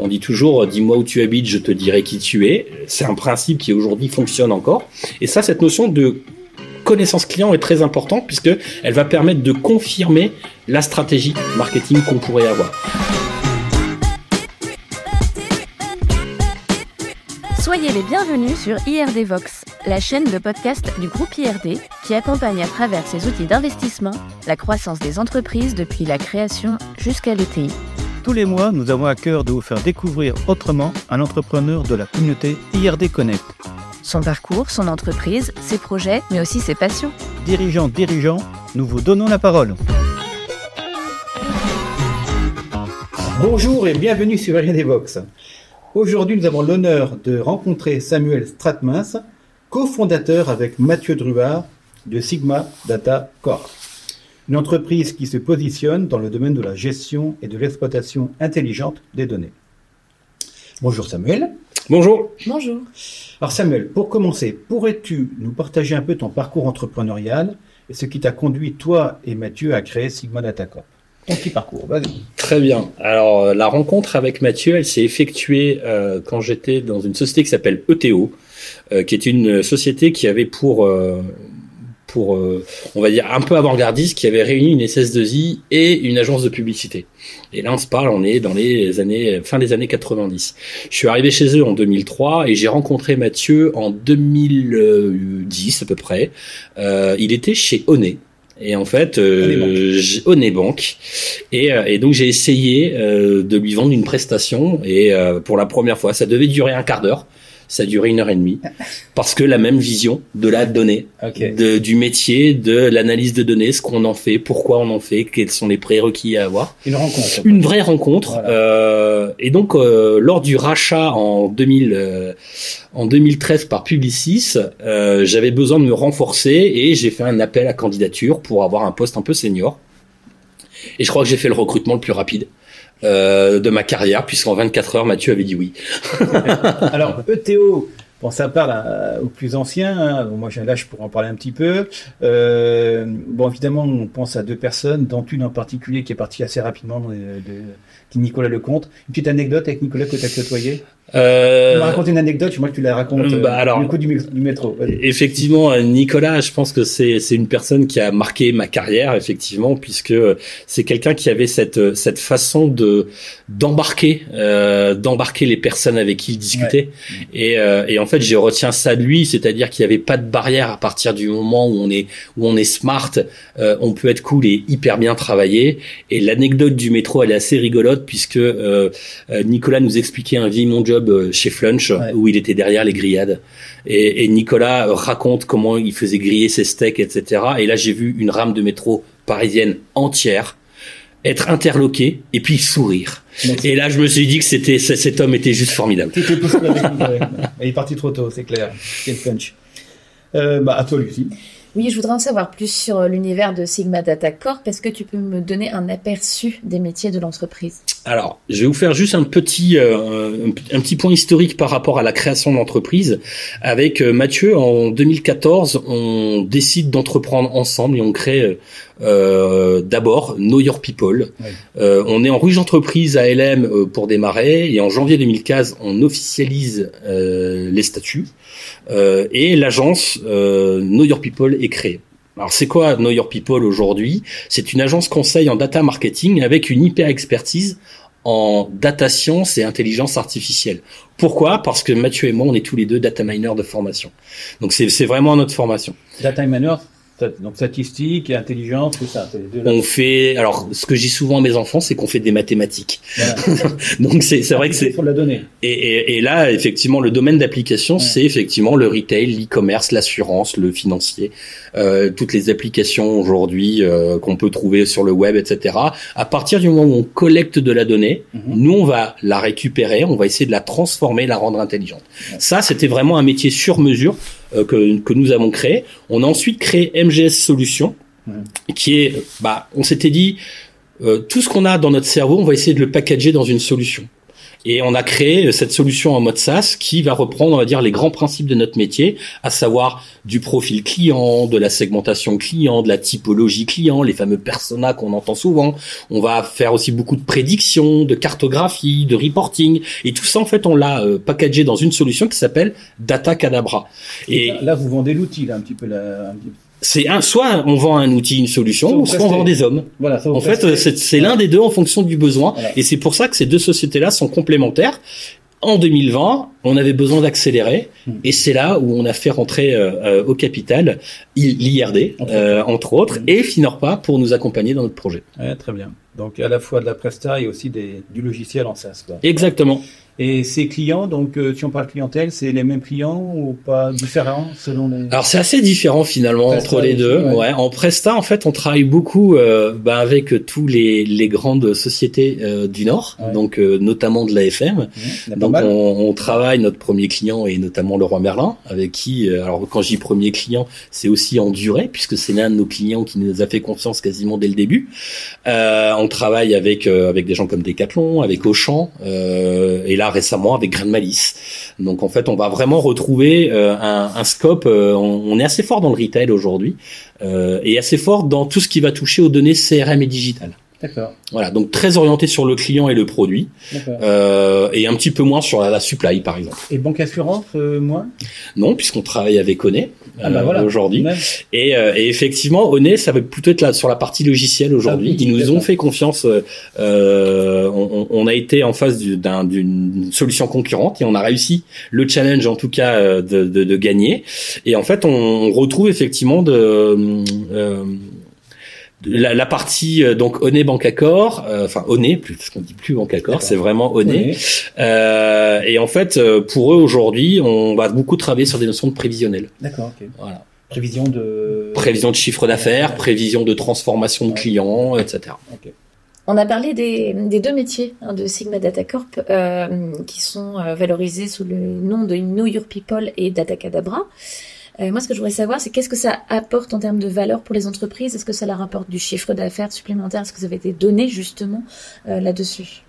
On dit toujours, dis-moi où tu habites, je te dirai qui tu es. C'est un principe qui aujourd'hui fonctionne encore. Et ça, cette notion de connaissance client est très importante puisque elle va permettre de confirmer la stratégie marketing qu'on pourrait avoir. Soyez les bienvenus sur IRD Vox, la chaîne de podcast du groupe IRD qui accompagne à travers ses outils d'investissement la croissance des entreprises depuis la création jusqu'à l'ETI. Tous les mois, nous avons à cœur de vous faire découvrir autrement un entrepreneur de la communauté IRD Connect. Son parcours, son entreprise, ses projets, mais aussi ses passions. Dirigeants, dirigeants, nous vous donnons la parole. Bonjour et bienvenue sur IRD Vox. Aujourd'hui, nous avons l'honneur de rencontrer Samuel Stratmans, cofondateur avec Mathieu Druard de Sigma Data Corp. Une entreprise qui se positionne dans le domaine de la gestion et de l'exploitation intelligente des données. Bonjour Samuel. Bonjour. Bonjour. Alors Samuel, pour commencer, pourrais-tu nous partager un peu ton parcours entrepreneurial et ce qui t'a conduit, toi et Mathieu, à créer Sigma Data Corp? Ton petit parcours. Vas-y. Très bien. Alors, euh, la rencontre avec Mathieu, elle s'est effectuée euh, quand j'étais dans une société qui s'appelle ETO, euh, qui est une société qui avait pour, euh, pour euh, on va dire, un peu avant-gardiste, qui avait réuni une SS2I et une agence de publicité. Et là, on se parle, on est dans les années, fin des années 90. Je suis arrivé chez eux en 2003 et j'ai rencontré Mathieu en 2010 à peu près. Euh, il était chez Onet. Et en fait, euh, Onet Bank. Et, euh, et donc j'ai essayé euh, de lui vendre une prestation. Et euh, pour la première fois, ça devait durer un quart d'heure. Ça a duré une heure et demie. Parce que la même vision de la donnée, de, du métier, de l'analyse de données, ce qu'on en fait, pourquoi on en fait, quels sont les prérequis à avoir. Une rencontre. Une vraie rencontre. Voilà. Euh, et donc, euh, lors du rachat en 2000, euh, en 2013 par Publicis, euh, j'avais besoin de me renforcer et j'ai fait un appel à candidature pour avoir un poste un peu senior. Et je crois que j'ai fait le recrutement le plus rapide euh, de ma carrière, puisqu'en 24 heures, Mathieu avait dit oui. Alors, ETO, bon, ça parle à- aux plus anciens. hein. Bon, moi, j'ai l'âge pour en parler un petit peu. Euh, bon, évidemment, on pense à deux personnes, dont une en particulier qui est partie assez rapidement, euh, de, qui est Nicolas Lecomte. Une petite anecdote avec Nicolas que tu as côtoyé? Euh, Tu m'as raconté une anecdote, moi que tu la racontes bah, alors- du coup du, métro. Effectivement, euh, Nicolas, je pense que c'est c'est une personne qui a marqué ma carrière, effectivement, puisque c'est quelqu'un qui avait cette cette façon de d'embarquer euh, d'embarquer les personnes avec qui il discutait. Et, euh, et en fait, je retiens ça de lui, c'est-à-dire qu'il n'y avait pas de barrière à partir du moment où on est où on est smart, euh, on peut être cool et hyper bien travailler. Et l'anecdote du métro, elle est assez rigolote puisque euh, euh, Nicolas nous expliquait un vie mon job euh, chez Flunch Ouais. où il était derrière les grillades. Et, et Nicolas euh, raconte comment il faisait griller ses steaks, etc. Et là, j'ai vu une rame de métro parisienne entière être interloquée et puis sourire. Et là, je me suis dit que c'était cet homme était juste formidable. Il est parti trop tôt, c'est clair. Euh, bah, à toi, Lucie. Oui, je voudrais en savoir plus sur euh, l'univers de Sigma Data Corp. Est-ce que tu peux me donner un aperçu des métiers de l'entreprise? Alors, je vais vous faire juste un petit euh, un, un petit point historique par rapport à la création de l'entreprise. Avec euh, Mathieu, en 2014, on décide d'entreprendre ensemble et on crée euh, d'abord Know Your People. Ouais. Euh, on est en ruche d'entreprise à LM euh, pour démarrer et en janvier 2015, on officialise euh, les statuts et l'agence euh, Know Your People est créée. Alors c'est quoi Know Your People aujourd'hui? C'est une agence conseil en data marketing avec une hyper expertise en data science et intelligence artificielle. Pourquoi? Parce que Mathieu et moi, on est tous les deux data miners de formation. Donc c'est vraiment notre formation. Data Miner, donc statistique et intelligence, tout ça. deux. On fait, alors ce que dis souvent à mes enfants, c'est qu'on fait des mathématiques. Voilà. Donc c'est vrai que c'est la donner. et, et, et là effectivement le domaine d'application, Ouais. c'est effectivement le retail, l'e-commerce, l'assurance, le financier, euh, toutes les applications aujourd'hui euh, qu'on peut trouver sur le web, etc. À partir du moment où on collecte de la donnée, Mhm. nous on va la récupérer, on va essayer de la transformer, la rendre intelligente. Ça, c'était vraiment un métier sur mesure euh, que, que nous avons créé. On a ensuite créé MGS Solutions, qui est, bah, on s'était dit, euh, tout ce qu'on a dans notre cerveau, on va essayer de le packager dans une solution. Et on a créé cette solution en mode SaaS qui va reprendre, on va dire, les grands principes de notre métier, à savoir du profil client, de la segmentation client, de la typologie client, les fameux personas qu'on entend souvent. On va faire aussi beaucoup de prédictions, de cartographie, de reporting. Et tout ça, en fait, on l'a euh, packagé dans une solution qui s'appelle Data Cadabra. Et là, vous vendez l'outil, là, un petit peu. Un petit peu c'est un soit on vend un outil, une solution, ou soit on vend des hommes. Voilà, en fait, c'est l'un des deux en fonction du besoin, et c'est pour ça que ces deux sociétés-là sont complémentaires. En 2020, on avait besoin d'accélérer, hmm. et c'est là où on a fait rentrer euh, euh, au capital l'IRD, euh, entre autres, hmm. et Finorpa pour nous accompagner dans notre projet. Ouais, très bien. Donc à la fois de la presta et aussi des, du logiciel en SaaS. Quoi. Exactement. Et ces clients, donc euh, si on parle clientèle, c'est les mêmes clients ou pas différents selon les. Alors c'est assez différent finalement entre les deux. Ouais. En Presta, en fait, on travaille beaucoup euh, bah, avec tous les, les grandes sociétés euh, du Nord, donc euh, notamment de l'AFM. Mmh, donc on, on, travaille notre premier client et notamment le roi Merlin, avec qui, alors quand je dis premier client, c'est aussi en durée puisque c'est l'un de nos clients qui nous a fait confiance quasiment dès le début. on travaille avec avec des gens comme Decathlon, avec Auchan, et là récemment avec Grain de Malice. Donc en fait, on va vraiment retrouver euh, un, scope. Euh, on, est assez fort dans le retail aujourd'hui euh, et assez fort dans tout ce qui va toucher aux données CRM et digital. D'accord. Voilà, donc très orienté sur le client et le produit, euh, et un petit peu moins sur la, la supply, par exemple. Et banque assurance, euh, moins? Non, puisqu'on travaille avec Oné ah bah voilà, aujourd'hui. Et, et, effectivement, Oné, ça va plutôt être là sur la partie logicielle aujourd'hui. Ils nous ont fait confiance. Euh, on, on, a été en face d'une solution concurrente et on a réussi le challenge, en tout cas, de, de, de gagner. Et en fait, on, retrouve effectivement de la, la, partie euh, donc Oné Banque Accord, euh, enfin Oné, plus parce qu'on dit plus Banque Accord, c'est vraiment Oné. Euh, et en fait, euh, pour eux aujourd'hui, on va beaucoup travailler sur des notions de prévisionnel. D'accord. ok. Voilà. Prévision de prévision de chiffre d'affaires, prévision de transformation de clients, etc. Okay. On a parlé des, des deux métiers hein, de Sigma Data Corp euh, qui sont valorisés sous le nom de Know Your People et Data Cadabra. Euh, moi, ce que je voudrais savoir, c'est qu'est-ce que ça apporte en termes de valeur pour les entreprises? Est-ce que ça leur apporte du chiffre d'affaires supplémentaire? Est-ce que vous avez des données justement euh, là-dessus?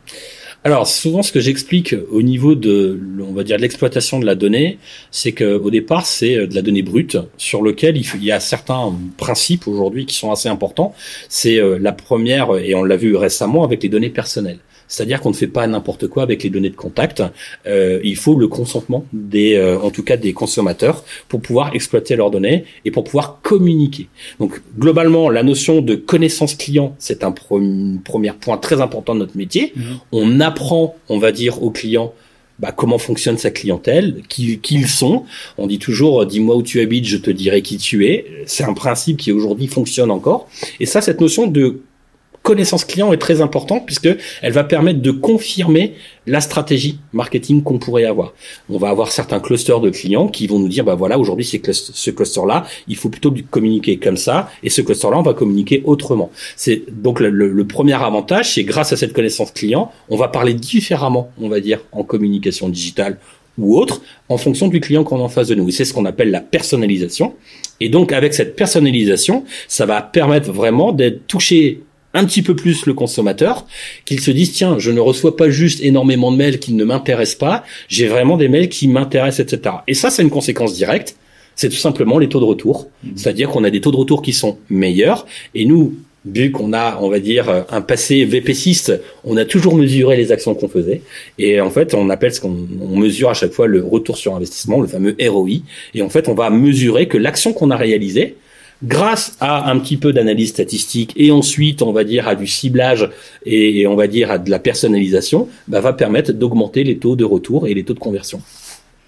Alors souvent ce que j'explique au niveau de, on va dire, l'exploitation de la donnée, c'est que au départ c'est euh, de la donnée brute sur lequel il, il y a certains principes aujourd'hui qui sont assez importants. C'est la première et on l'a vu récemment avec les données personnelles. C'est-à-dire qu'on ne fait pas n'importe quoi avec les données de contact. Euh, il faut le consentement des, euh, en tout cas des consommateurs, pour pouvoir exploiter leurs données et pour pouvoir communiquer. Donc globalement, la notion de connaissance client, c'est un premier point très important de notre métier. Mmh. On apprend, on va dire, aux clients bah, comment fonctionne sa clientèle, qui, qui ils sont. On dit toujours, dis-moi où tu habites, je te dirai qui tu es. C'est un principe qui aujourd'hui fonctionne encore. Et ça, cette notion de connaissance client est très importante puisque elle va permettre de confirmer la stratégie marketing qu'on pourrait avoir. On va avoir certains clusters de clients qui vont nous dire bah voilà aujourd'hui c'est ce cluster là il faut plutôt communiquer comme ça et ce cluster là on va communiquer autrement. C'est donc le, le, premier avantage c'est grâce à cette connaissance client on va parler différemment on va dire en communication digitale ou autre en fonction du client qu'on a en face de nous. Et c'est ce qu'on appelle la personnalisation. Et donc avec cette personnalisation, ça va permettre vraiment d'être touché un petit peu plus le consommateur, qu'il se dise tiens, je ne reçois pas juste énormément de mails qui ne m'intéressent pas, j'ai vraiment des mails qui m'intéressent, etc. Et ça, c'est une conséquence directe. C'est tout simplement les taux de retour. Mmh. C'est-à-dire qu'on a des taux de retour qui sont meilleurs. Et nous, vu qu'on a, on va dire, un passé VPCiste, on a toujours mesuré les actions qu'on faisait. Et en fait, on appelle ce qu'on mesure à chaque fois le retour sur investissement, le fameux ROI. Et en fait, on va mesurer que l'action qu'on a réalisée, grâce à un petit peu d'analyse statistique et ensuite, on va dire, à du ciblage et, on va dire à de la personnalisation, bah, va permettre d'augmenter les taux de retour et les taux de conversion.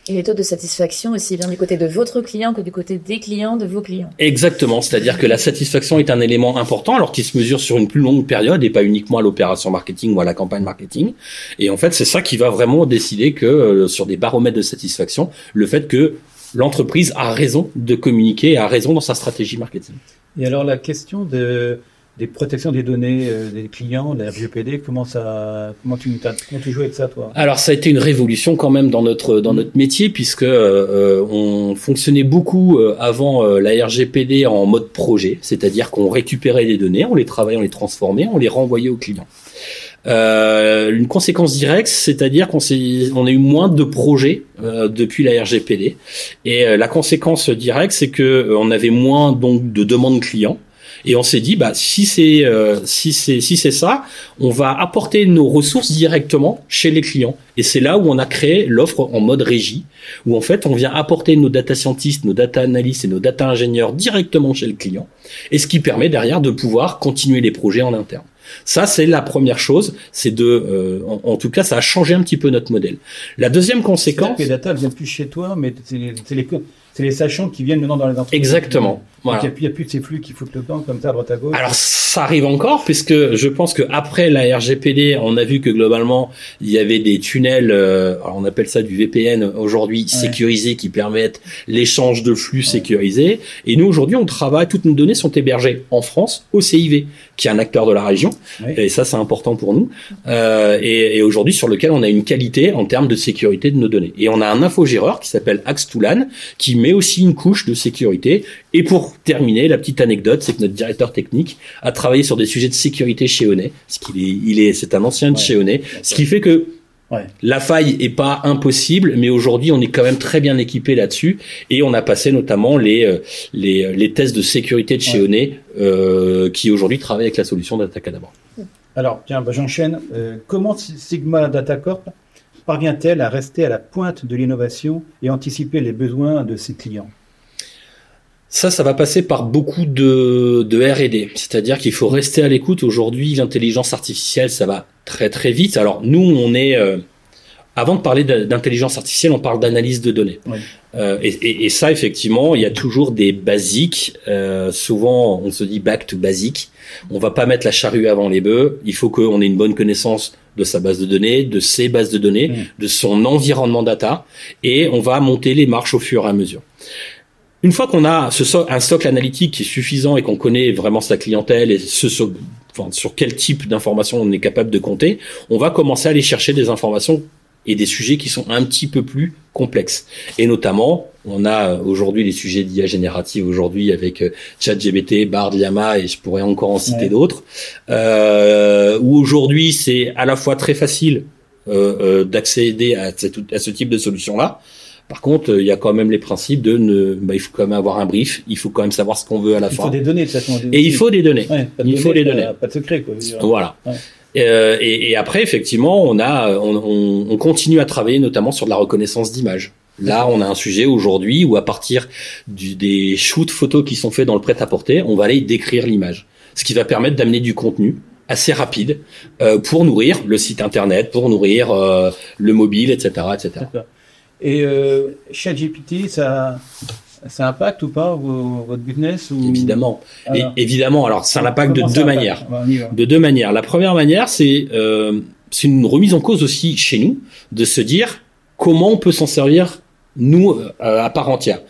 Et les taux de satisfaction aussi bien du côté de votre client que du côté des clients de vos clients. Exactement, c'est-à-dire que la satisfaction est un élément important alors qu'il se mesure sur une plus longue période et pas uniquement à l'opération marketing ou à la campagne marketing. Et en fait, c'est ça qui va vraiment décider que euh, sur des baromètres de satisfaction, le fait que l'entreprise a raison de communiquer, a raison dans sa stratégie marketing. Et alors la question de, des protections des données euh, des clients, la RGPD, comment ça, comment tu, comment tu joues avec ça, toi? Alors ça a été une révolution quand même dans notre dans notre métier puisque euh, on fonctionnait beaucoup euh, avant la RGPD en mode projet, c'est-à-dire qu'on récupérait les données, on les travaillait, on les transformait, on les renvoyait aux clients. Euh, une conséquence directe, c'est-à-dire qu'on on a eu moins de projets euh, depuis la RGPD. Et euh, la conséquence directe, c'est que on avait moins donc de demandes clients. Et on s'est dit, bah si c'est si c'est si c'est ça, on va apporter nos ressources directement chez les clients. Et c'est là où on a créé l'offre en mode régie, où en fait on vient apporter nos data scientists, nos data analysts et nos data ingénieurs directement chez le client. Et ce qui permet derrière de pouvoir continuer les projets en interne. Ça, c'est la première chose. C'est de, euh, en, tout cas, ça a changé un petit peu notre modèle. La deuxième conséquence. Que les data viennent plus chez toi, mais c'est les, c'est les sachants qui viennent maintenant dans les entreprises. Exactement. Voilà. Il n'y a, plus de ces flux qui foutent le temps comme ça à droite à gauche. Alors ça arrive encore puisque je pense que après la RGPD, on a vu que globalement il y avait des tunnels, euh, on appelle ça du VPN aujourd'hui sécurisés qui permettent l'échange de flux sécurisés. Et nous aujourd'hui on travaille, toutes nos données sont hébergées en France au CIV, qui est un acteur de la région. Et ça c'est important pour nous. Euh, et, et aujourd'hui sur lequel on a une qualité en termes de sécurité de nos données. Et on a un infogéreur qui s'appelle Axtulan qui met aussi une couche de sécurité. Et pour terminer, la petite anecdote, c'est que notre directeur technique a travaillé sur des sujets de sécurité chez Onet, ce qu'il est, il est, c'est un ancien de chez Onet, ce qui fait que La faille est pas impossible, mais aujourd'hui on est quand même très bien équipé là-dessus et on a passé notamment les euh, les, les tests de sécurité de chez ouais. euh, qui aujourd'hui travaille avec la solution d'Atacadabra. Alors tiens, bah, j'enchaîne. Euh, comment Sigma Data Corp parvient-elle à rester à la pointe de l'innovation et anticiper les besoins de ses clients? Ça, ça va passer par beaucoup de, de R&D. C'est-à-dire qu'il faut rester à l'écoute. Aujourd'hui, l'intelligence artificielle, ça va très très vite. Alors nous, on est euh, avant de parler d'intelligence artificielle, on parle d'analyse de données. Oui. Euh, et, et, et, ça, effectivement, il y a toujours des basiques. Euh, souvent, on se dit back to basic. On va pas mettre la charrue avant les bœufs. Il faut qu'on ait une bonne connaissance de sa base de données, de ses bases de données, de son environnement data, et on va monter les marches au fur et à mesure. Une fois qu'on a ce so un socle analytique qui est suffisant et qu'on connaît vraiment sa clientèle et ce so enfin, sur quel type d'informations on est capable de compter, on va commencer à aller chercher des informations et des sujets qui sont un petit peu plus complexes. Et notamment, on a aujourd'hui les sujets d'IA générative aujourd'hui avec ChatGPT, Bard, Llama et je pourrais encore en citer ouais. d'autres. Euh, où aujourd'hui c'est à la fois très facile euh, euh, d'accéder à, à, ce type de solution là. Par contre, il y a quand même les principes de ne, bah, il faut quand même avoir un brief, il faut quand même savoir ce qu'on veut à la il fin. Il faut des données de toute façon. Et il faut des données. Ouais, il données, faut des données. Pas de secret quoi. Voilà. Ouais. Euh, et, et, après, effectivement, on a, on, on, on, continue à travailler notamment sur de la reconnaissance d'images. Là, on a un sujet aujourd'hui où à partir du, des shoots photos qui sont faits dans le prêt-à-porter, on va aller décrire l'image, ce qui va permettre d'amener du contenu assez rapide euh, pour nourrir le site internet, pour nourrir euh, le mobile, etc., etc. Et euh, ChatGPT, ça, ça impacte ou pas vos, votre business ou... Évidemment. Alors, Et, évidemment. Alors, ça impacte de deux manières. De deux manières. La première manière, c'est euh, c'est une remise en cause aussi chez nous de se dire comment on peut s'en servir nous euh, à part entière.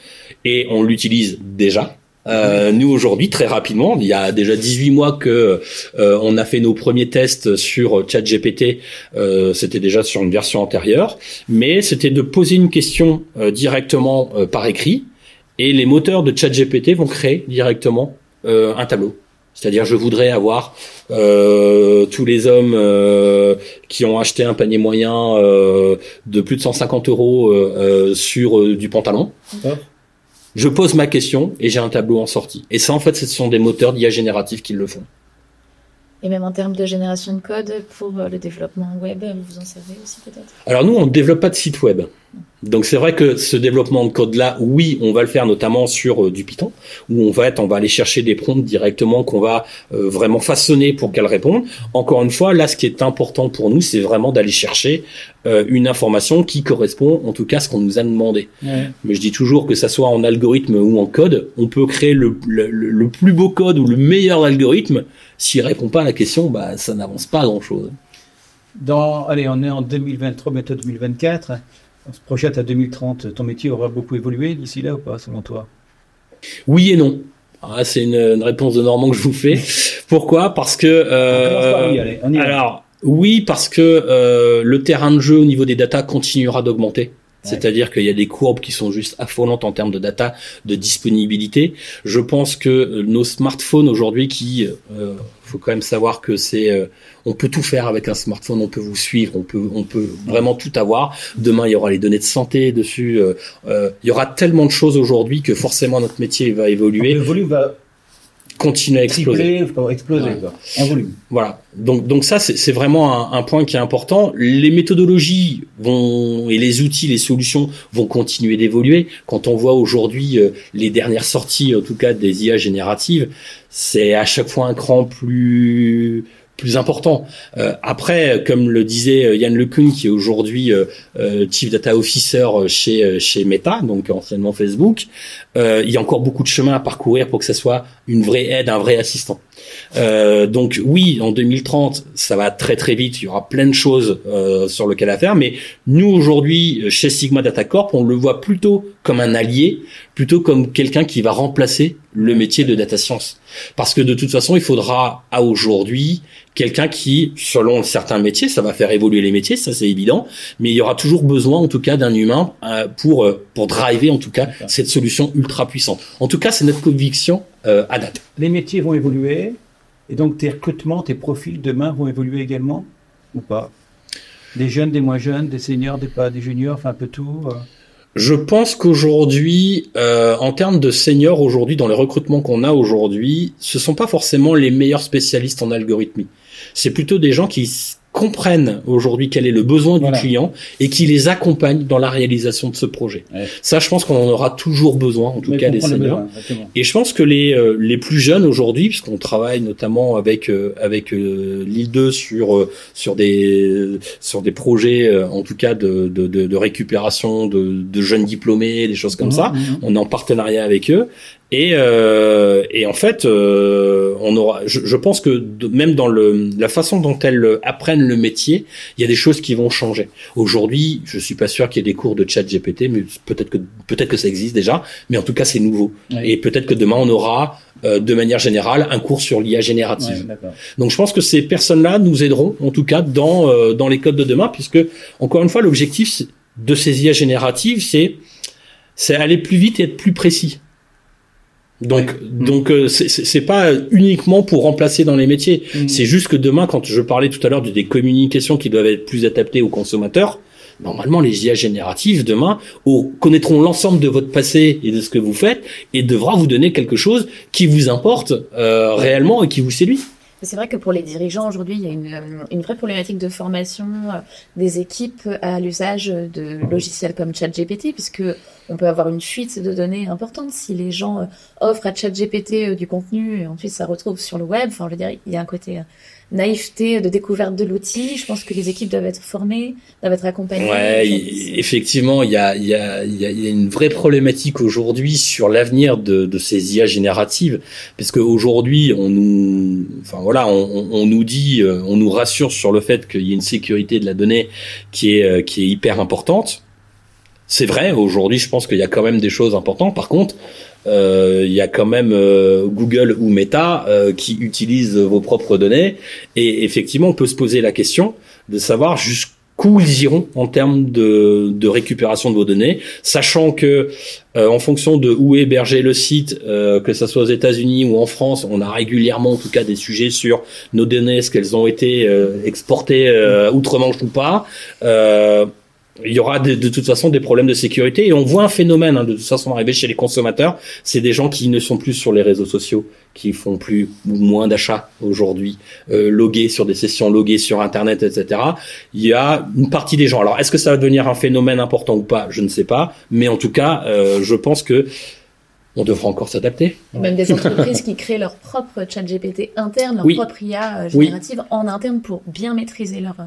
Et on l'utilise déjà. Euh, nous aujourd'hui très rapidement, il y a déjà 18 mois que euh, on a fait nos premiers tests sur ChatGPT. Euh, c'était déjà sur une version antérieure, mais c'était de poser une question euh, directement euh, par écrit et les moteurs de ChatGPT vont créer directement euh, un tableau. C'est-à-dire, je voudrais avoir euh, tous les hommes euh, qui ont acheté un panier moyen euh, de plus de 150 euros sur du pantalon. Je pose ma question et j'ai un tableau en sortie. Et ça, en fait, ce sont des moteurs d'IA génératifs qui le font. Et même en termes de génération de code pour le développement web, vous vous en servez aussi peut-être? Alors nous, on ne développe pas de site web. Donc c'est vrai que ce développement de code là, oui, on va le faire notamment sur euh, du Python, où on va être, on va aller chercher des prompts directement qu'on va euh, vraiment façonner pour qu'elles répondent. Encore une fois, là, ce qui est important pour nous, c'est vraiment d'aller chercher euh, une information qui correspond, en tout cas, à ce qu'on nous a demandé. Ouais. Mais je dis toujours que ça soit en algorithme ou en code, on peut créer le, le, le plus beau code ou le meilleur algorithme. S'il répond pas à la question, bah ça n'avance pas à grand chose. Dans, allez, on est en 2023, bientôt 2024 on se projette à 2030, ton métier aura beaucoup évolué d'ici là ou pas, selon toi? Oui et non. Ah, c'est une, une, réponse de Normand que je vous fais. Pourquoi? Parce que euh, oui, allez, alors oui parce que euh, le terrain de jeu au niveau des datas continuera d'augmenter. C'est-à-dire qu'il y a des courbes qui sont juste affolantes en termes de data, de disponibilité. Je pense que nos smartphones aujourd'hui, qui, euh, faut quand même savoir que c'est, euh, on peut tout faire avec un smartphone, on peut vous suivre, on peut, on peut vraiment tout avoir. Demain, il y aura les données de santé dessus. Euh, euh, il y aura tellement de choses aujourd'hui que forcément notre métier va évoluer. Continuer à exploser. Tripler, exploser Ouais. quoi, volume. Voilà. Donc, donc ça, c'est c'est vraiment un, un point qui est important. Les méthodologies vont et les outils, les solutions vont continuer d'évoluer. Quand on voit aujourd'hui euh, les dernières sorties, en tout cas des IA génératives, c'est à chaque fois un cran plus plus important. Euh, après, comme le disait euh, Yann LeCun, qui est aujourd'hui euh, euh, Chief Data Officer chez chez Meta, donc anciennement Facebook, il y a encore beaucoup de chemin à parcourir pour que ça soit une vraie aide, un vrai assistant. Euh, donc oui, en 2030, ça va très très vite. Il y aura plein de choses euh, sur lesquelles à faire. Mais nous aujourd'hui, chez Sigma Data Corp, on le voit plutôt comme un allié, plutôt comme quelqu'un qui va remplacer le métier de data science. Parce que de toute façon, il faudra à aujourd'hui quelqu'un qui, selon certains métiers, ça va faire évoluer les métiers, ça c'est évident. Mais il y aura toujours besoin, en tout cas, d'un humain euh, pour euh, pour driver, en tout cas, cette solution ultra puissante. En tout cas, c'est notre conviction euh, à date. Les métiers vont évoluer et donc tes recrutements, tes profils demain vont évoluer également ou pas? Des jeunes, des moins jeunes, des seniors, des pas, des juniors, enfin un peu tout. euh. Je pense qu'aujourd'hui, euh, en termes de seniors, aujourd'hui, dans les recrutements qu'on a aujourd'hui, ce sont pas forcément les meilleurs spécialistes en algorithmie. C'est plutôt des gens qui comprennent aujourd'hui quel est le besoin Voilà. du client et qui les accompagnent dans la réalisation de ce projet. Ouais. Ça, je pense qu'on en aura toujours besoin, en tout Mais cas des comprendre le seniors. Et je pense que les euh, les plus jeunes aujourd'hui, puisqu'on travaille notamment avec euh, avec euh, l'île 2 sur euh, sur des sur des projets euh, en tout cas de de, de, de récupération de, de jeunes diplômés, des choses comme Mhm, ça. mhm. On est en partenariat avec eux. Et, euh, et en fait, euh, on aura. Je, je pense que de- même dans le la façon dont elles apprennent le métier, il y a des choses qui vont changer. Aujourd'hui, je suis pas sûr qu'il y ait des cours de chat GPT, mais peut-être que peut-être que ça existe déjà. Mais en tout cas, c'est nouveau. Ouais. Et peut-être que demain, on aura, euh, de manière générale, un cours sur l'IA générative. Ouais. Donc, je pense que ces personnes-là nous aideront, en tout cas, dans, euh, dans les codes de demain, puisque, encore une fois, l'objectif de ces IA génératives, c'est, c'est aller plus vite et être plus précis. Donc, Ouais. donc, euh, c'est- pas uniquement pour remplacer dans les métiers. Mhm. C'est juste que demain, quand je parlais tout à l'heure de des communications qui doivent être plus adaptées aux consommateurs, normalement, les IA génératives, demain, connaîtront l'ensemble de votre passé et de ce que vous faites et devra vous donner quelque chose qui vous importe euh, réellement et qui vous séduit. C'est vrai que pour les dirigeants aujourd'hui, il y a une, euh, une vraie problématique de formation euh, des équipes à l'usage de logiciels comme ChatGPT, puisque on peut avoir une fuite de données importante si les gens euh, offrent à ChatGPT du contenu et ensuite ça retrouve sur le web. Enfin, je veux dire, il y a un côté naïveté de découverte de l'outil. Je pense que les équipes doivent être formées, doivent être accompagnées. Ouais, y- effectivement, il y a, il y, a, il y, a, il y a une vraie problématique aujourd'hui sur l'avenir de, de ces IA génératives, parce qu'aujourd'hui, on nous, enfin voilà, on, on- nous dit, euh, on nous rassure sur le fait qu'il y a une sécurité de la donnée qui est euh, qui est hyper importante. C'est vrai, aujourd'hui, je pense qu'il y a quand même des choses importantes. Par contre, il y a quand même euh, Google ou Meta euh, qui utilisent vos propres données, et effectivement, on peut se poser la question de savoir jusqu'où ils iront en termes de, de récupération de vos données, sachant que euh, en fonction de où est hébergé le site, euh, que ça soit aux États-Unis ou en France, on a régulièrement en tout cas des sujets sur nos données, est-ce qu'elles ont été euh, exportées euh, outre-Manche ou pas. Il y aura de, de toute façon des problèmes de sécurité et on voit un phénomène hein, de toute façon arriver chez les consommateurs. C'est des gens qui ne sont plus sur les réseaux sociaux, qui font plus ou moins d'achats aujourd'hui, euh, logués sur des sessions loguées sur Internet, etc. Il y a une partie des gens. Alors est-ce que ça va devenir un phénomène important ou pas? Je ne sais pas, mais en tout cas, euh, je pense que on devra encore s'adapter. Même des entreprises qui créent leur propre chat GPT interne, leur Oui. propre IA euh, Oui. générative en interne pour bien maîtriser leurs euh,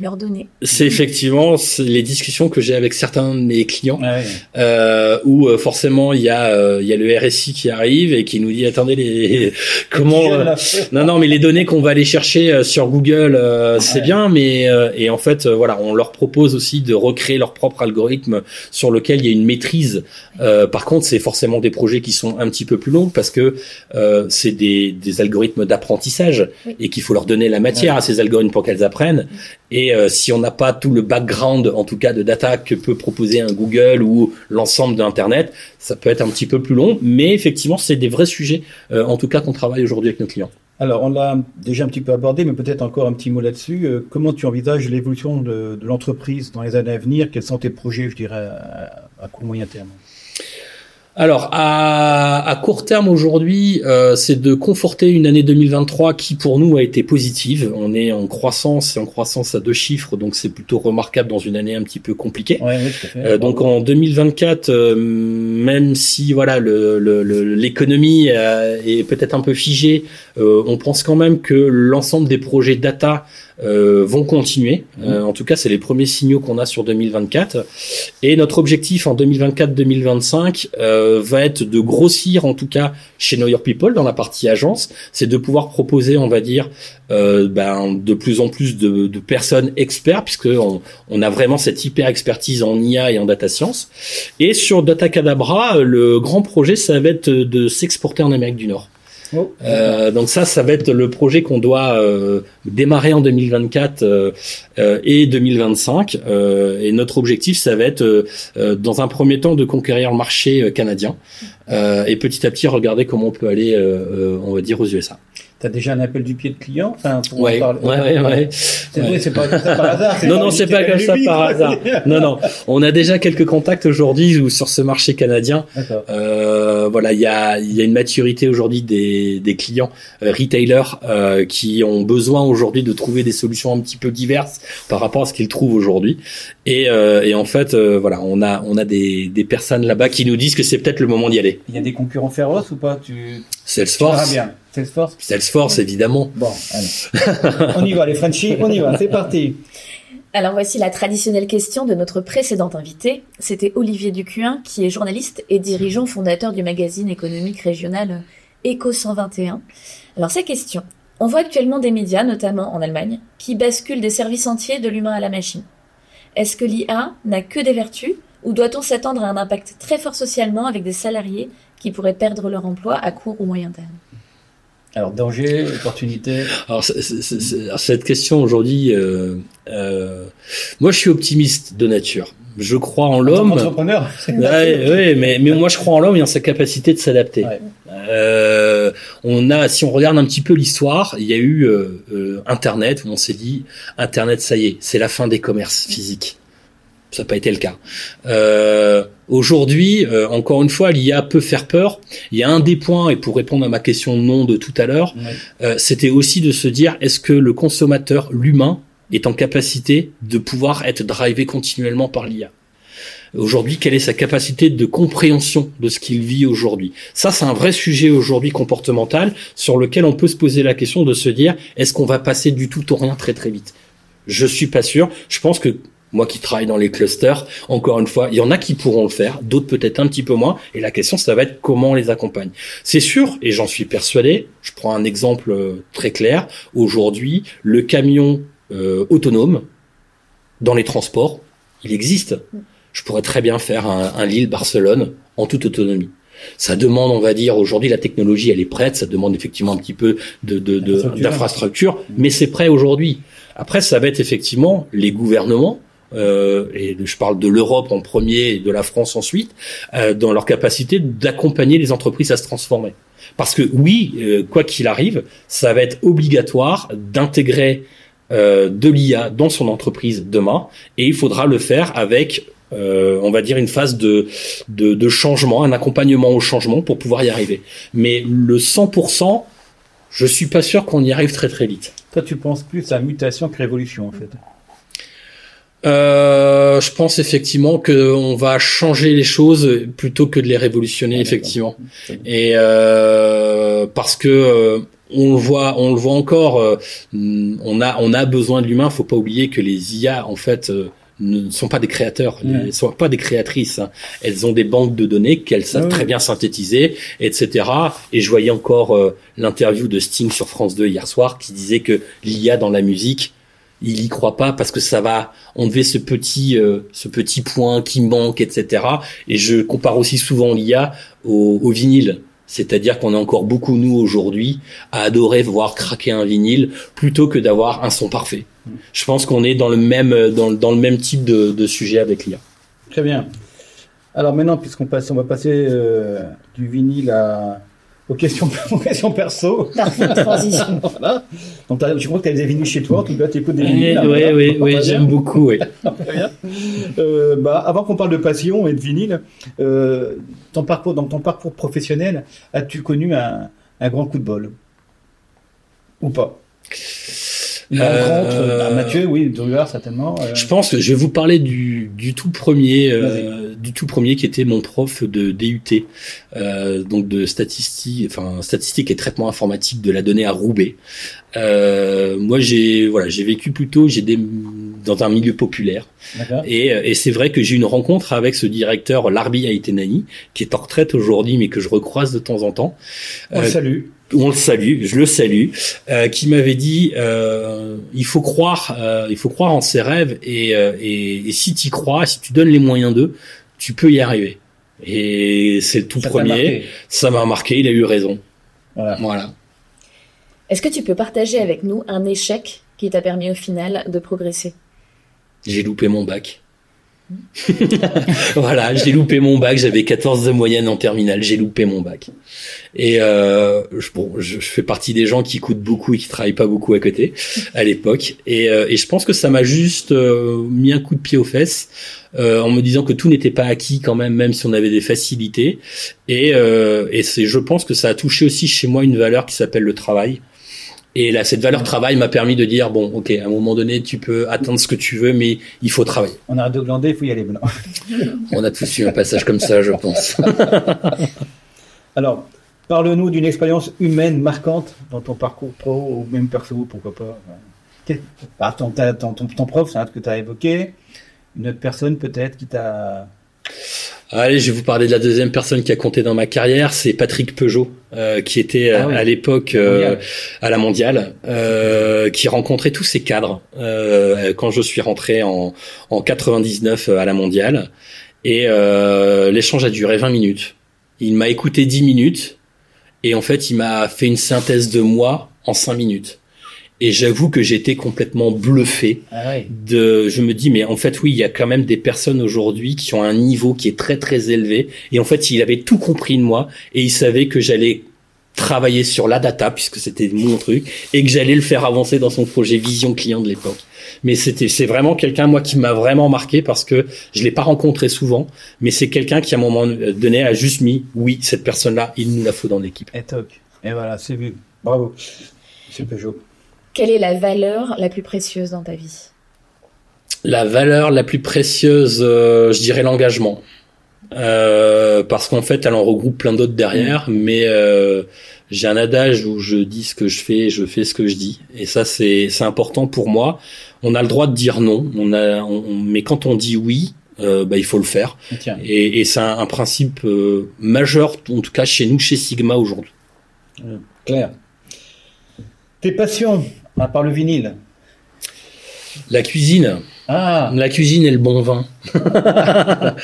leurs données. C'est effectivement les discussions que j'ai avec certains de mes clients. Ouais, euh, où forcément il y a euh, il y a le RSI qui arrive et qui nous dit attendez les comment euh, non non mais les données qu'on va aller chercher euh, sur Google euh, c'est Ouais. bien mais euh, et en fait euh, voilà on leur propose aussi de recréer leur propre algorithme sur lequel il y a une maîtrise Euh, par contre c'est forcément des projets qui sont un petit peu plus longs parce que euh, c'est des, des algorithmes d'apprentissage Oui. et qu'il faut leur donner la matière à ces algorithmes pour qu'elles apprennent. Et euh, si on n'a pas tout le background, en tout cas de data que peut proposer un Google ou l'ensemble d'Internet, ça peut être un petit peu plus long. Mais effectivement, c'est des vrais sujets, euh, en tout cas qu'on travaille aujourd'hui avec nos clients. Alors, on l'a déjà un petit peu abordé, mais peut-être encore un petit mot là-dessus. Euh, comment tu envisages l'évolution de, de l'entreprise dans les années à venir? Quels sont tes projets, je dirais, à, à court moyen terme? Alors, à, à court terme aujourd'hui, euh, c'est de conforter une année 2023 qui pour nous a été positive. On est en croissance et en croissance à deux chiffres, donc c'est plutôt remarquable dans une année un petit peu compliquée. Oui, tout à fait. Euh, donc en 2024, euh, même si voilà le- le- le- l'économie euh, est peut-être un peu figée, euh, on pense quand même que l'ensemble des projets data euh, vont continuer. Euh, en tout cas, c'est les premiers signaux qu'on a sur 2024. Et notre objectif en 2024-2025 euh, va être de grossir, en tout cas chez Know Your People dans la partie agence, c'est de pouvoir proposer, on va dire, euh, ben, de plus en plus de, personnes experts, puisque on, on a vraiment cette hyper expertise en IA et en data science. Et sur Data Cadabra, euh, le grand projet, ça va être de s'exporter en Amérique du Nord. Euh, donc ça, ça va être le projet qu'on doit euh, démarrer en 2024 euh, euh, et 2025. Euh, et notre objectif, ça va être, dans un premier temps, de conquérir le marché canadien et petit à petit regarder comment on peut aller, on va dire, aux USA. T'as déjà un appel du pied de client enfin, pour Ouais, parler ouais, ouais, ouais. C'est vrai, c'est pas comme ça par hasard. Non, non, c'est pas comme ça par hasard. Non, non. On a déjà quelques contacts aujourd'hui où sur ce marché canadien. Euh, voilà, il y a, y a une maturité aujourd'hui des, des clients euh, retailers euh, qui ont besoin aujourd'hui de trouver des solutions un petit peu diverses par rapport à ce qu'ils trouvent aujourd'hui. Et, euh, et en fait, euh, voilà, on a, on a des, des personnes là-bas qui nous disent que c'est peut-être le moment d'y aller. Il y a des concurrents féroces ou pas? Tu tu Salesforce, bien. Salesforce Salesforce évidemment. Bon, allez. on y va, les Frenchies, on y va, c'est parti. Alors voici la traditionnelle question de notre précédent invité. C'était Olivier Ducuin, qui est journaliste et dirigeant fondateur du magazine économique régional Eco 121. Alors ces questions. On voit actuellement des médias, notamment en Allemagne, qui basculent des services entiers de l'humain à la machine. Est-ce que l'IA n'a que des vertus ou doit-on s'attendre à un impact très fort socialement avec des salariés qui pourraient perdre leur emploi à court ou moyen terme? Alors, danger, opportunité? Alors, cette question aujourd'hui, euh, euh, moi je suis optimiste de nature. Je crois en l'homme. Entrepreneur. ouais, mais, mais moi je crois en l'homme et en sa capacité de s'adapter. Ouais. Euh, on a, si on regarde un petit peu l'histoire, il y a eu euh, euh, Internet où on s'est dit Internet, ça y est, c'est la fin des commerces physiques. Ça n'a pas été le cas. Euh, Aujourd'hui, euh, encore une fois, l'IA peut faire peur. Il y a un des points, et pour répondre à ma question non de tout à l'heure, Ouais. euh, c'était aussi de se dire est-ce que le consommateur, l'humain, est en capacité de pouvoir être drivé continuellement par l'IA Aujourd'hui, quelle est sa capacité de compréhension de ce qu'il vit aujourd'hui? Ça, c'est un vrai sujet aujourd'hui comportemental sur lequel on peut se poser la question de se dire est-ce qu'on va passer du tout au rien très très vite? Je suis pas sûr. Je pense que moi qui travaille dans les clusters, encore une fois, il y en a qui pourront le faire, d'autres peut-être un petit peu moins. Et la question, ça va être comment on les accompagne. C'est sûr, et j'en suis persuadé. Je prends un exemple euh, très clair. Aujourd'hui, le camion euh, autonome dans les transports, il existe. Je pourrais très bien faire un, un Lille-Barcelone en toute autonomie. Ça demande, on va dire, aujourd'hui la technologie elle est prête, ça demande effectivement un petit peu de de- de- d'infrastructure, mais c'est prêt aujourd'hui. Après, ça va être effectivement les gouvernements. euh, et je parle de l'Europe en premier et de la France ensuite, euh, dans leur capacité d'accompagner les entreprises à se transformer. Parce que oui, euh, quoi qu'il arrive, ça va être obligatoire d'intégrer euh, de l'IA dans son entreprise demain, et il faudra le faire avec, euh, on va dire, une phase de, de, de changement, un accompagnement au changement pour pouvoir y arriver. Mais le 100%, je suis pas sûr qu'on y arrive très très vite. Toi, tu penses plus à mutation que révolution, en fait. Euh, je pense effectivement que on va changer les choses plutôt que de les révolutionner, Ah, effectivement. Et euh, parce que euh, on le voit, on le voit encore. euh, on a, on a besoin de l'humain. Faut pas oublier que les IA, en fait, euh, ne sont pas des créateurs, elles sont pas des créatrices. hein. Elles ont des banques de données qu'elles savent Ouais. très bien synthétiser, etc. Et je voyais encore euh, l'interview de Sting sur France 2 hier soir qui disait que l'IA dans la musique, il y croit pas parce que ça va enlever ce petit euh, ce petit point qui manque, etc. Et je compare aussi souvent l'IA au, au vinyle. C'est-à-dire qu'on est encore beaucoup, nous, aujourd'hui, à adorer voir craquer un vinyle plutôt que d'avoir un son parfait. Je pense qu'on est dans le même, dans, le même type de, de sujet avec l'IA. Très bien. Alors maintenant, puisqu'on passe, on va passer euh, du vinyle à, aux questions, aux questions perso. Transition. voilà. Donc, je crois que tu as des vinyles chez toi, en tout cas, tu écoutes des Oui, vinyles. oui, voilà. oui, oui, j'aime beaucoup. Oui. Euh, bah, avant qu'on parle de passion et de vinyle, euh, ton parcours, dans ton parcours professionnel, as-tu connu un, un grand coup de bol? Ou pas? Euh, bah, Mathieu, oui, Druard, certainement. euh, Je pense que je vais vous parler du, du tout premier, euh, du tout premier qui était mon prof de DUT, euh, donc de statistique, enfin statistique et traitement informatique de la donnée à Roubaix. Euh, moi, j'ai voilà, j'ai vécu plutôt, j'ai des dans un milieu populaire. Et, et c'est vrai que j'ai eu une rencontre avec ce directeur Larbi Aïtenani, qui est en retraite aujourd'hui, mais que je recroise de temps en temps. On le salue. On le salue, je le salue, euh, qui m'avait dit euh, il faut croire, euh, il faut croire en ses rêves et, euh, et, et si tu crois, si tu donnes les moyens d'eux, tu peux y arriver. Et c'est le tout Ça premier. Ça m'a marqué, il a eu raison. Voilà. Voilà. Est-ce que tu peux partager avec nous un échec qui t'a permis au final de progresser? J'ai loupé mon bac. voilà, j'ai loupé mon bac, j'avais 14 de moyenne en terminale, j'ai loupé mon bac. Et euh, je, bon, je, fais partie des gens qui coûtent beaucoup et qui travaillent pas beaucoup à côté à l'époque. Et, euh, je pense que ça m'a juste euh, mis un coup de pied aux fesses en me disant que tout n'était pas acquis quand même, même si on avait des facilités. Et, et c'est, je pense que ça a touché aussi chez moi une valeur qui s'appelle le travail. Et là, cette valeur travail m'a permis de dire bon, ok, à un moment donné, tu peux atteindre ce que tu veux, mais il faut travailler. On arrête de glander, il faut y aller maintenant. On a tous eu un passage comme ça, je pense. Alors, parle-nous d'une expérience humaine marquante dans ton parcours pro ou même perso, pourquoi pas. Quel- Ah, ton, ton, ton, ton prof, c'est un que tu as évoqué. Une autre personne peut-être qui t'a... Allez, je vais vous parler de la deuxième personne qui a compté dans ma carrière, c'est Patrick Peugeot, euh, qui était euh, Ah oui. à l'époque euh, à la mondiale, euh, qui rencontrait tous ses cadres euh, quand je suis rentré en, en 99 à la mondiale. Et euh, l'échange a duré 20 minutes. Il m'a écouté 10 minutes et en fait, il m'a fait une synthèse de moi en 5 minutes. Et j'avoue que j'étais complètement bluffé Ah oui. de, je me dis, mais en fait, oui, il y a quand même des personnes aujourd'hui qui ont un niveau qui est très très élevé. Et en fait, il avait tout compris de moi et il savait que j'allais travailler sur la data puisque c'était mon truc et que j'allais le faire avancer dans son projet vision client de l'époque. Mais c'était, c'est vraiment quelqu'un moi qui m'a vraiment marqué parce que je l'ai pas rencontré souvent, mais c'est quelqu'un qui à un moment donné a juste mis, oui, cette personne-là, il nous la faut dans l'équipe. Et toc. Et voilà, c'est vu. Bravo. Monsieur Peugeot. Quelle est la valeur la plus précieuse dans ta vie? La valeur la plus précieuse, euh, je dirais l'engagement. Euh, parce qu'en fait, elle en regroupe plein d'autres derrière, mais euh, j'ai un adage où je dis ce que je fais, je fais ce que je dis, et ça c'est c'est important pour moi. On a le droit de dire non, on a, on- mais quand on dit oui, euh, bah, il faut le faire, Tiens. et, et c'est un, un principe euh, majeur, en tout cas chez nous, chez Sigma aujourd'hui. Claire. Tes passions, à part le vinyle. La cuisine, Ah, la cuisine et le bon vin. Ah,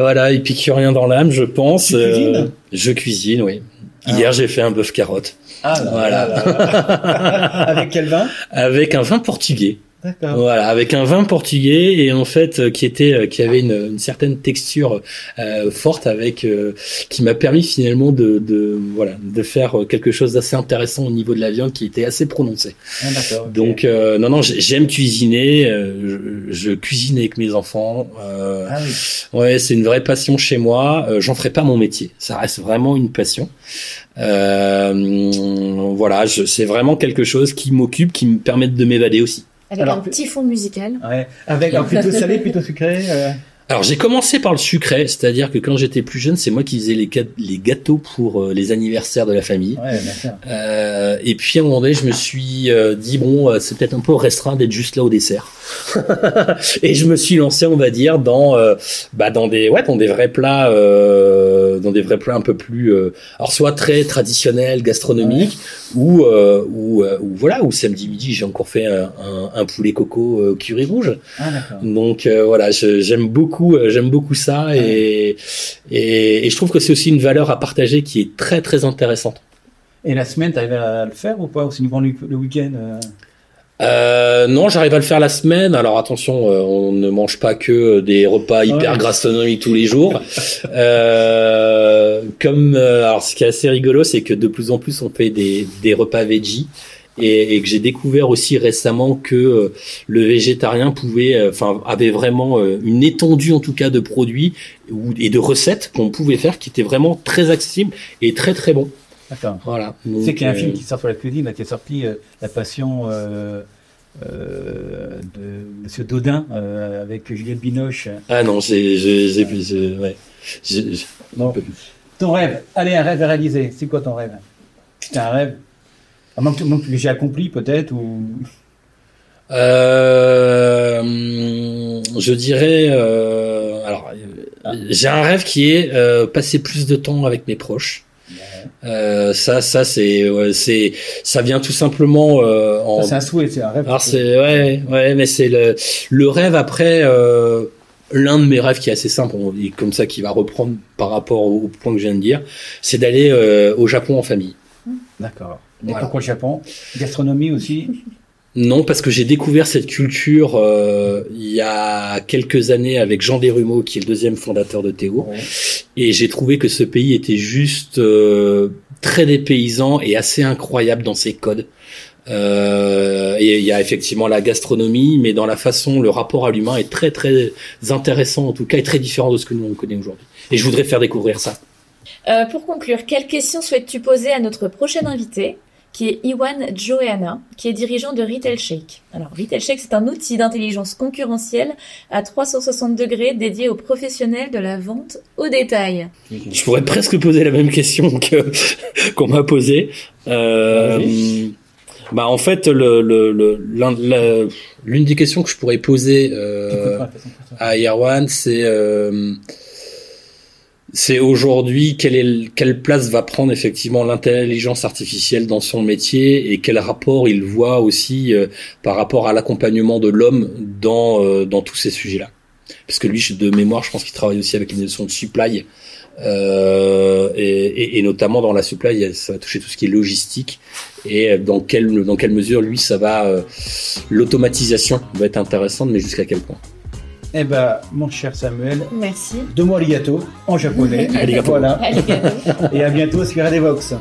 voilà, épicurien dans l'âme, je pense. Tu Euh, je cuisine, oui. Ah. Hier, j'ai fait un bœuf carotte ah là, Voilà. là, là, là. Avec quel vin? Avec un vin portugais. Voilà, avec un vin portugais et en fait euh, qui était euh, qui avait une, une certaine texture euh, forte avec euh, qui m'a permis finalement de, de voilà de faire euh, quelque chose d'assez intéressant au niveau de la viande qui était assez prononcé. Ah, d'accord. ok. Donc euh, non non j'ai- j'aime cuisiner, euh, je, je cuisine avec mes enfants. euh, Ah oui. Ouais, c'est une vraie passion chez moi. Euh, J'en ferai pas mon métier. Ça reste vraiment une passion. Euh, voilà, c'est vraiment quelque chose qui m'occupe, qui me permet de m'évader aussi. Avec Alors, un petit fond musical. Ouais. Avec un plutôt salé, plutôt sucré. euh, Alors j'ai commencé par le sucré, c'est-à-dire que quand j'étais plus jeune, c'est moi qui faisais les, gâteaux pour euh, les anniversaires de la famille. Ouais, bien sûr. Euh, et puis à un moment donné, je me suis euh, dit bon, euh, c'est peut-être un peu restreint d'être juste là au dessert. et je me suis lancé, on va dire, dans euh, bah dans des ouais, dans des vrais plats, euh, dans des vrais plats un peu plus, euh, alors soit très traditionnels, gastronomiques, ou euh, ou euh, ou voilà, ou samedi midi, j'ai encore fait un, un, un poulet coco euh, curry rouge. Ah. Donc voilà, j'aime beaucoup, j'aime beaucoup ça et, et et je trouve que c'est aussi une valeur à partager qui est très très intéressante. Et la semaine, t'arrives à le faire ou pas Ou c'est uniquement le le week-end euh Euh, non, j'arrive à le faire la semaine. Alors attention, euh, on ne mange pas que des repas hyper Ouais. gastronomiques tous les jours. Euh, comme euh, alors, ce qui est assez rigolo, c'est que de plus en plus on fait des, des repas veggie. Et, et que j'ai découvert aussi récemment que euh, le végétarien pouvait, euh, enfin, avait vraiment euh, une étendue en tout cas de produits ou, et de recettes qu'on pouvait faire qui étaient vraiment très accessibles et très très bons. Voilà. Tu sais qu'il y a un euh, film qui sort sur la cuisine, là, qui est sorti, euh, La Passion euh, de Monsieur Dodin, euh, avec Juliette Binoche. Ah non, j'ai, j'ai, ouais. Ton rêve, allez, un rêve à réaliser. C'est quoi ton rêve? C'est un rêve à moins que j'ai accompli peut-être ou Euh, je dirais, alors, euh, j'ai un rêve qui est passer plus de temps avec mes proches. Euh, ça, ça, c'est, ouais, c'est, ça vient tout simplement euh, en. Ça, c'est un souhait, c'est un rêve. Alors c'est, ouais, ouais, mais c'est le, le rêve après. Euh, L'un de mes rêves qui est assez simple, dit comme ça, qui va reprendre par rapport au, au point que je viens de dire, c'est d'aller euh, au Japon en famille. D'accord. Et Voilà. pourquoi le Japon? Gastronomie aussi? Non, parce que j'ai découvert cette culture euh, il y a quelques années avec Jean Desrumeaux, qui est le deuxième fondateur de Théo, et j'ai trouvé que ce pays était juste euh, très dépaysant et assez incroyable dans ses codes. Euh, et il y a effectivement la gastronomie, mais dans la façon, le rapport à l'humain est très très intéressant en tout cas et très différent de ce que nous on connaît aujourd'hui. Et je voudrais faire découvrir ça. Euh, pour conclure, quelle question souhaites-tu poser à notre prochain invité qui est Iwan Joeana, qui est dirigeant de Retail Shake. Alors, Retail Shake, c'est un outil d'intelligence concurrentielle à 360 degrés dédié aux professionnels de la vente au détail. Je pourrais presque poser la même question que qu'on m'a posée. Euh, bah en fait, le, le, le- l'un- la- l'une des questions que je pourrais poser euh, à Yerwan, c'est euh, c'est aujourd'hui quelle place va prendre effectivement l'intelligence artificielle dans son métier et quel rapport il voit aussi euh, par rapport à l'accompagnement de l'homme dans euh, dans tous ces sujets-là. Parce que lui, de mémoire, je pense qu'il travaille aussi avec les notions de supply. Euh, et, et- notamment dans la supply, ça va toucher tout ce qui est logistique et dans quelle dans quelle mesure lui ça va euh, l'automatisation va être intéressante, mais jusqu'à quel point? Eh ben, mon cher Samuel, Merci. deux mots arigato en japonais. Arigato. Voilà. Et à bientôt sur Vox.